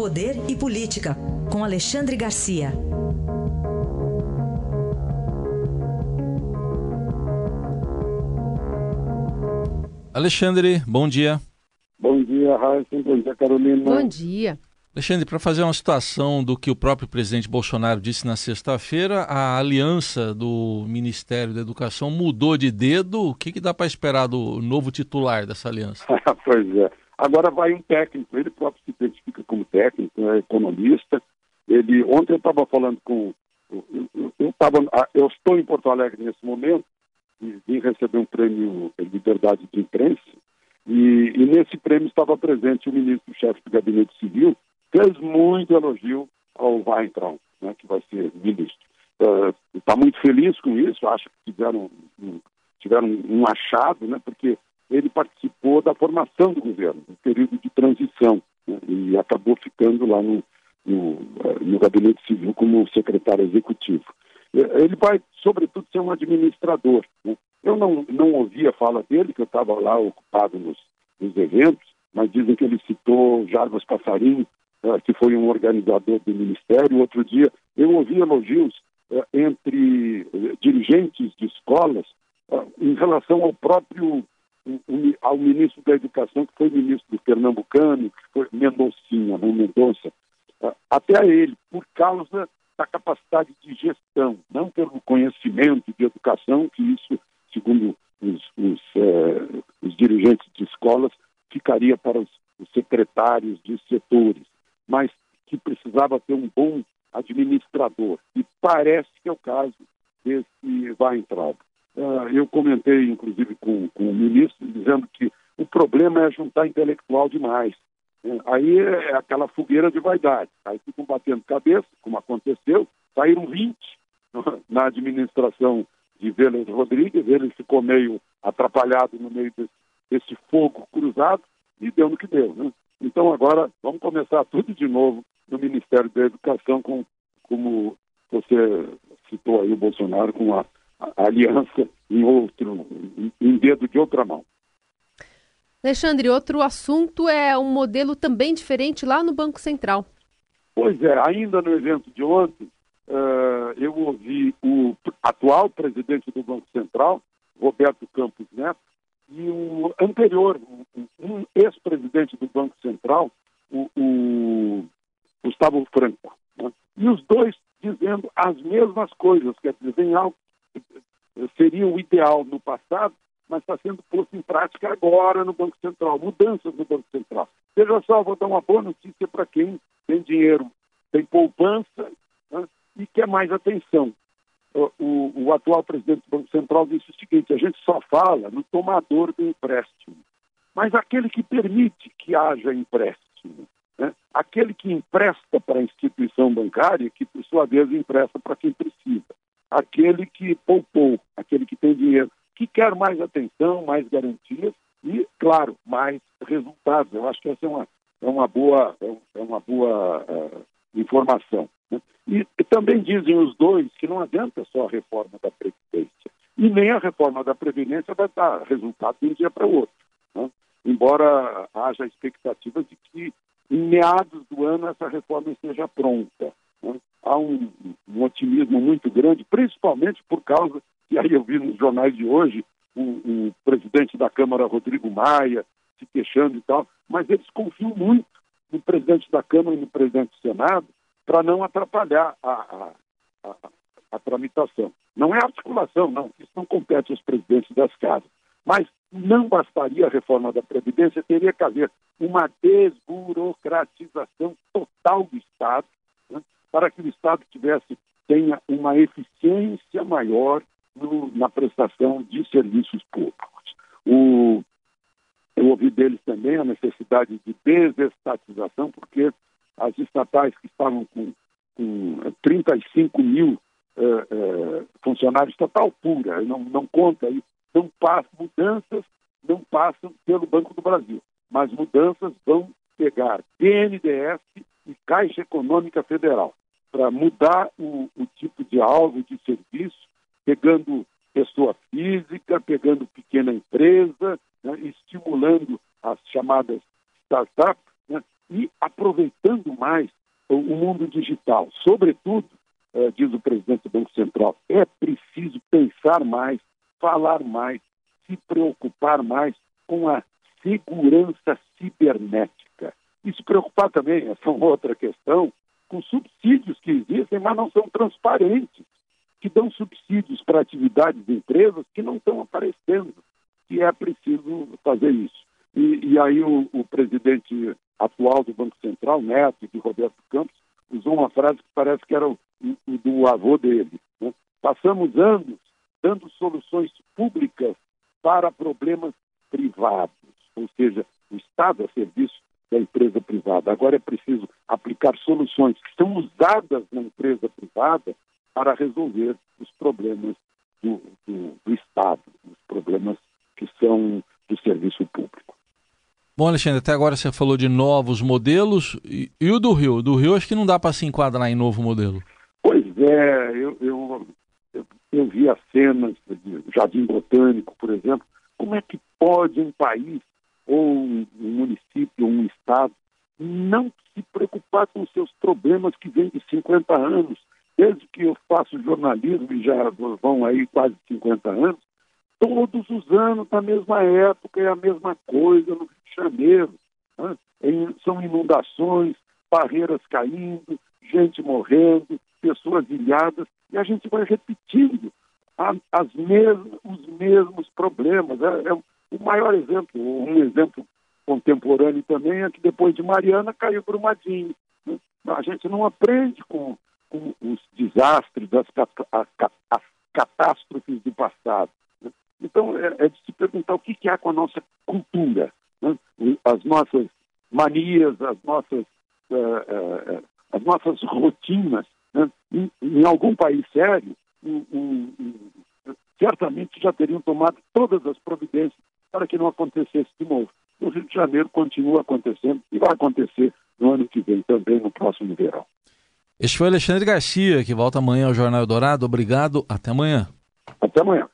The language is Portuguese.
Poder e Política, com Alexandre Garcia. Alexandre, bom dia. Bom dia, Raíssa. Bom dia, Carolina. Bom dia. Alexandre, para fazer uma situação do que o próprio presidente Bolsonaro disse na sexta-feira, a aliança do Ministério da Educação mudou de dedo. O que, que dá para esperar do novo titular dessa aliança? pois é. Agora vai um técnico, ele próprio se identifica como técnico, é economista. Ele ontem eu estava falando com eu, eu, tava, eu estou em Porto Alegre nesse momento e vim receber um prêmio Liberdade de Imprensa e, e nesse prêmio estava presente o ministro-chefe do Gabinete Civil, fez muito elogio ao Weintraub, né, que vai ser ministro. Está uh, muito feliz com isso, acho que tiveram, tiveram um achado, né, porque ele participou da formação do governo, no período de transição, né, e acabou ficando lá no, no, eh, no gabinete civil como secretário executivo. Eh, ele vai, sobretudo, ser um administrador. Né? Eu não, não ouvi a fala dele, que eu estava lá ocupado nos, nos, eventos, mas dizem que ele citou Jarbas Passarinho, uh, que foi um organizador do ministério. Outro dia, eu ouvi elogios entre dirigentes de escolas em relação ao próprio ao ministro da Educação, que foi ministro do Pernambucano, que foi Mendoncinha, não Mendonça, até a ele, por causa da capacidade de gestão, não pelo conhecimento de educação, que isso, segundo os, os, eh, os dirigentes de escolas, ficaria para os, os secretários de setores, mas que precisava ter um bom administrador. E parece que é o caso desse Weintraub. Uh, eu comentei, inclusive, com, com o ministro, dizendo que o problema é juntar intelectual demais. Aí é aquela fogueira de vaidade. Aí ficam batendo cabeça, como aconteceu, saíram 20 na administração de Vélez Rodrigues, ele ficou meio atrapalhado no meio desse, desse fogo cruzado e deu no que deu. Né? Então agora vamos começar tudo de novo no Ministério da Educação, com, como você citou aí o Bolsonaro, com a, a aliança em outro, em, dedo de outra mão. Alexandre, outro assunto é um modelo também diferente lá no Banco Central. Pois é, ainda no evento de ontem, uh, eu ouvi o atual presidente do Banco Central, Roberto Campos Neto, e o anterior, um ex-presidente do Banco Central, o, o Gustavo Franco. Né? E os dois dizendo as mesmas coisas, quer dizer, em algo seria o ideal no passado, mas está sendo posto em prática agora no Banco Central, mudanças no Banco Central. Veja só, vou dar uma boa notícia para quem tem dinheiro, tem poupança né, e quer mais atenção. O, o, o, atual presidente do Banco Central disse o seguinte: a gente só fala no tomador do empréstimo, mas aquele que permite que haja empréstimo, né, aquele que empresta para a instituição bancária, que por sua vez empresta para quem precisa, aquele que poupou, aquele que tem dinheiro que quer mais atenção, mais garantias e, claro, mais resultados. Eu acho que essa é uma, é uma boa, é uma boa uh, informação. Né? E, também dizem os dois que não adianta só a reforma da Previdência. E nem a reforma da Previdência vai dar resultado de um dia para o outro. Né? Embora haja expectativas de que em meados do ano essa reforma esteja pronta. Né? Há um, um otimismo muito grande, principalmente por causa e aí eu vi nos jornais de hoje o, o presidente da Câmara, Rodrigo Maia, se queixando e tal, mas eles confiam muito no presidente da Câmara e no presidente do Senado para não atrapalhar a, a, a, a, tramitação. Não é articulação, não, isso não compete aos presidentes das casas. Mas não bastaria a reforma da Previdência, teria que haver uma desburocratização total do Estado, né, para que o Estado tivesse, tenha uma eficiência maior no, na prestação de serviços públicos. O, eu ouvi deles também a necessidade de desestatização, porque as estatais que estavam com, com 35 mil eh, eh, funcionários total pura, não, não conta aí, não passam, mudanças não passam pelo Banco do Brasil, mas mudanças vão pegar BNDES e Caixa Econômica Federal para mudar o, o tipo de alvo de serviço pegando pessoa física, pegando pequena empresa, né, estimulando as chamadas startups, né, e aproveitando mais o, mundo digital. Sobretudo, eh, diz o presidente do Banco Central, é preciso pensar mais, falar mais, se preocupar mais com a segurança cibernética. E se preocupar também, essa é outra questão, com subsídios que existem, mas não são transparentes, que dão subsídios para atividades de empresas que não estão aparecendo, e é preciso fazer isso. E, e aí o, o, presidente atual do Banco Central, Neto, de Roberto Campos, usou uma frase que parece que era o, o do avô dele. Né? Passamos anos dando soluções públicas para problemas privados, ou seja, o Estado a serviço da empresa privada. Agora é preciso aplicar soluções que são usadas na empresa privada para resolver os problemas do, do, do Estado, os problemas que são do serviço público. Bom, Alexandre, até agora você falou de novos modelos. E, e o do Rio? O do Rio acho que não dá para se enquadrar em novo modelo. Pois é, eu, eu, eu, eu vi as cenas de Jardim Botânico, por exemplo. Como é que pode um país ou um município, ou um estado, não se preocupar com os seus problemas que vêm de 50 anos. Desde que eu faço jornalismo, e já vão aí quase 50 anos, todos os anos, na mesma época, é a mesma coisa no Rio de Janeiro. Né? São inundações, barreiras caindo, gente morrendo, pessoas ilhadas, e a gente vai repetindo as mesmas, os mesmos problemas. É, é, o maior exemplo, um exemplo contemporâneo também, é que depois de Mariana caiu Brumadinho. Né? A gente não aprende com, com os desastres, as, as catástrofes do passado. Né? Então, é, é, de se perguntar o que, que há com a nossa cultura, né? as nossas manias, as nossas, uh, uh, as nossas rotinas. Né? Em, em, algum país sério, um, um, certamente já teriam tomado todas as providências para que não acontecesse de novo. No Rio de Janeiro continua acontecendo e vai acontecer no ano que vem também, no próximo verão. Este foi Alexandre Garcia, que volta amanhã ao Jornal Dourado. Obrigado, até amanhã. Até amanhã.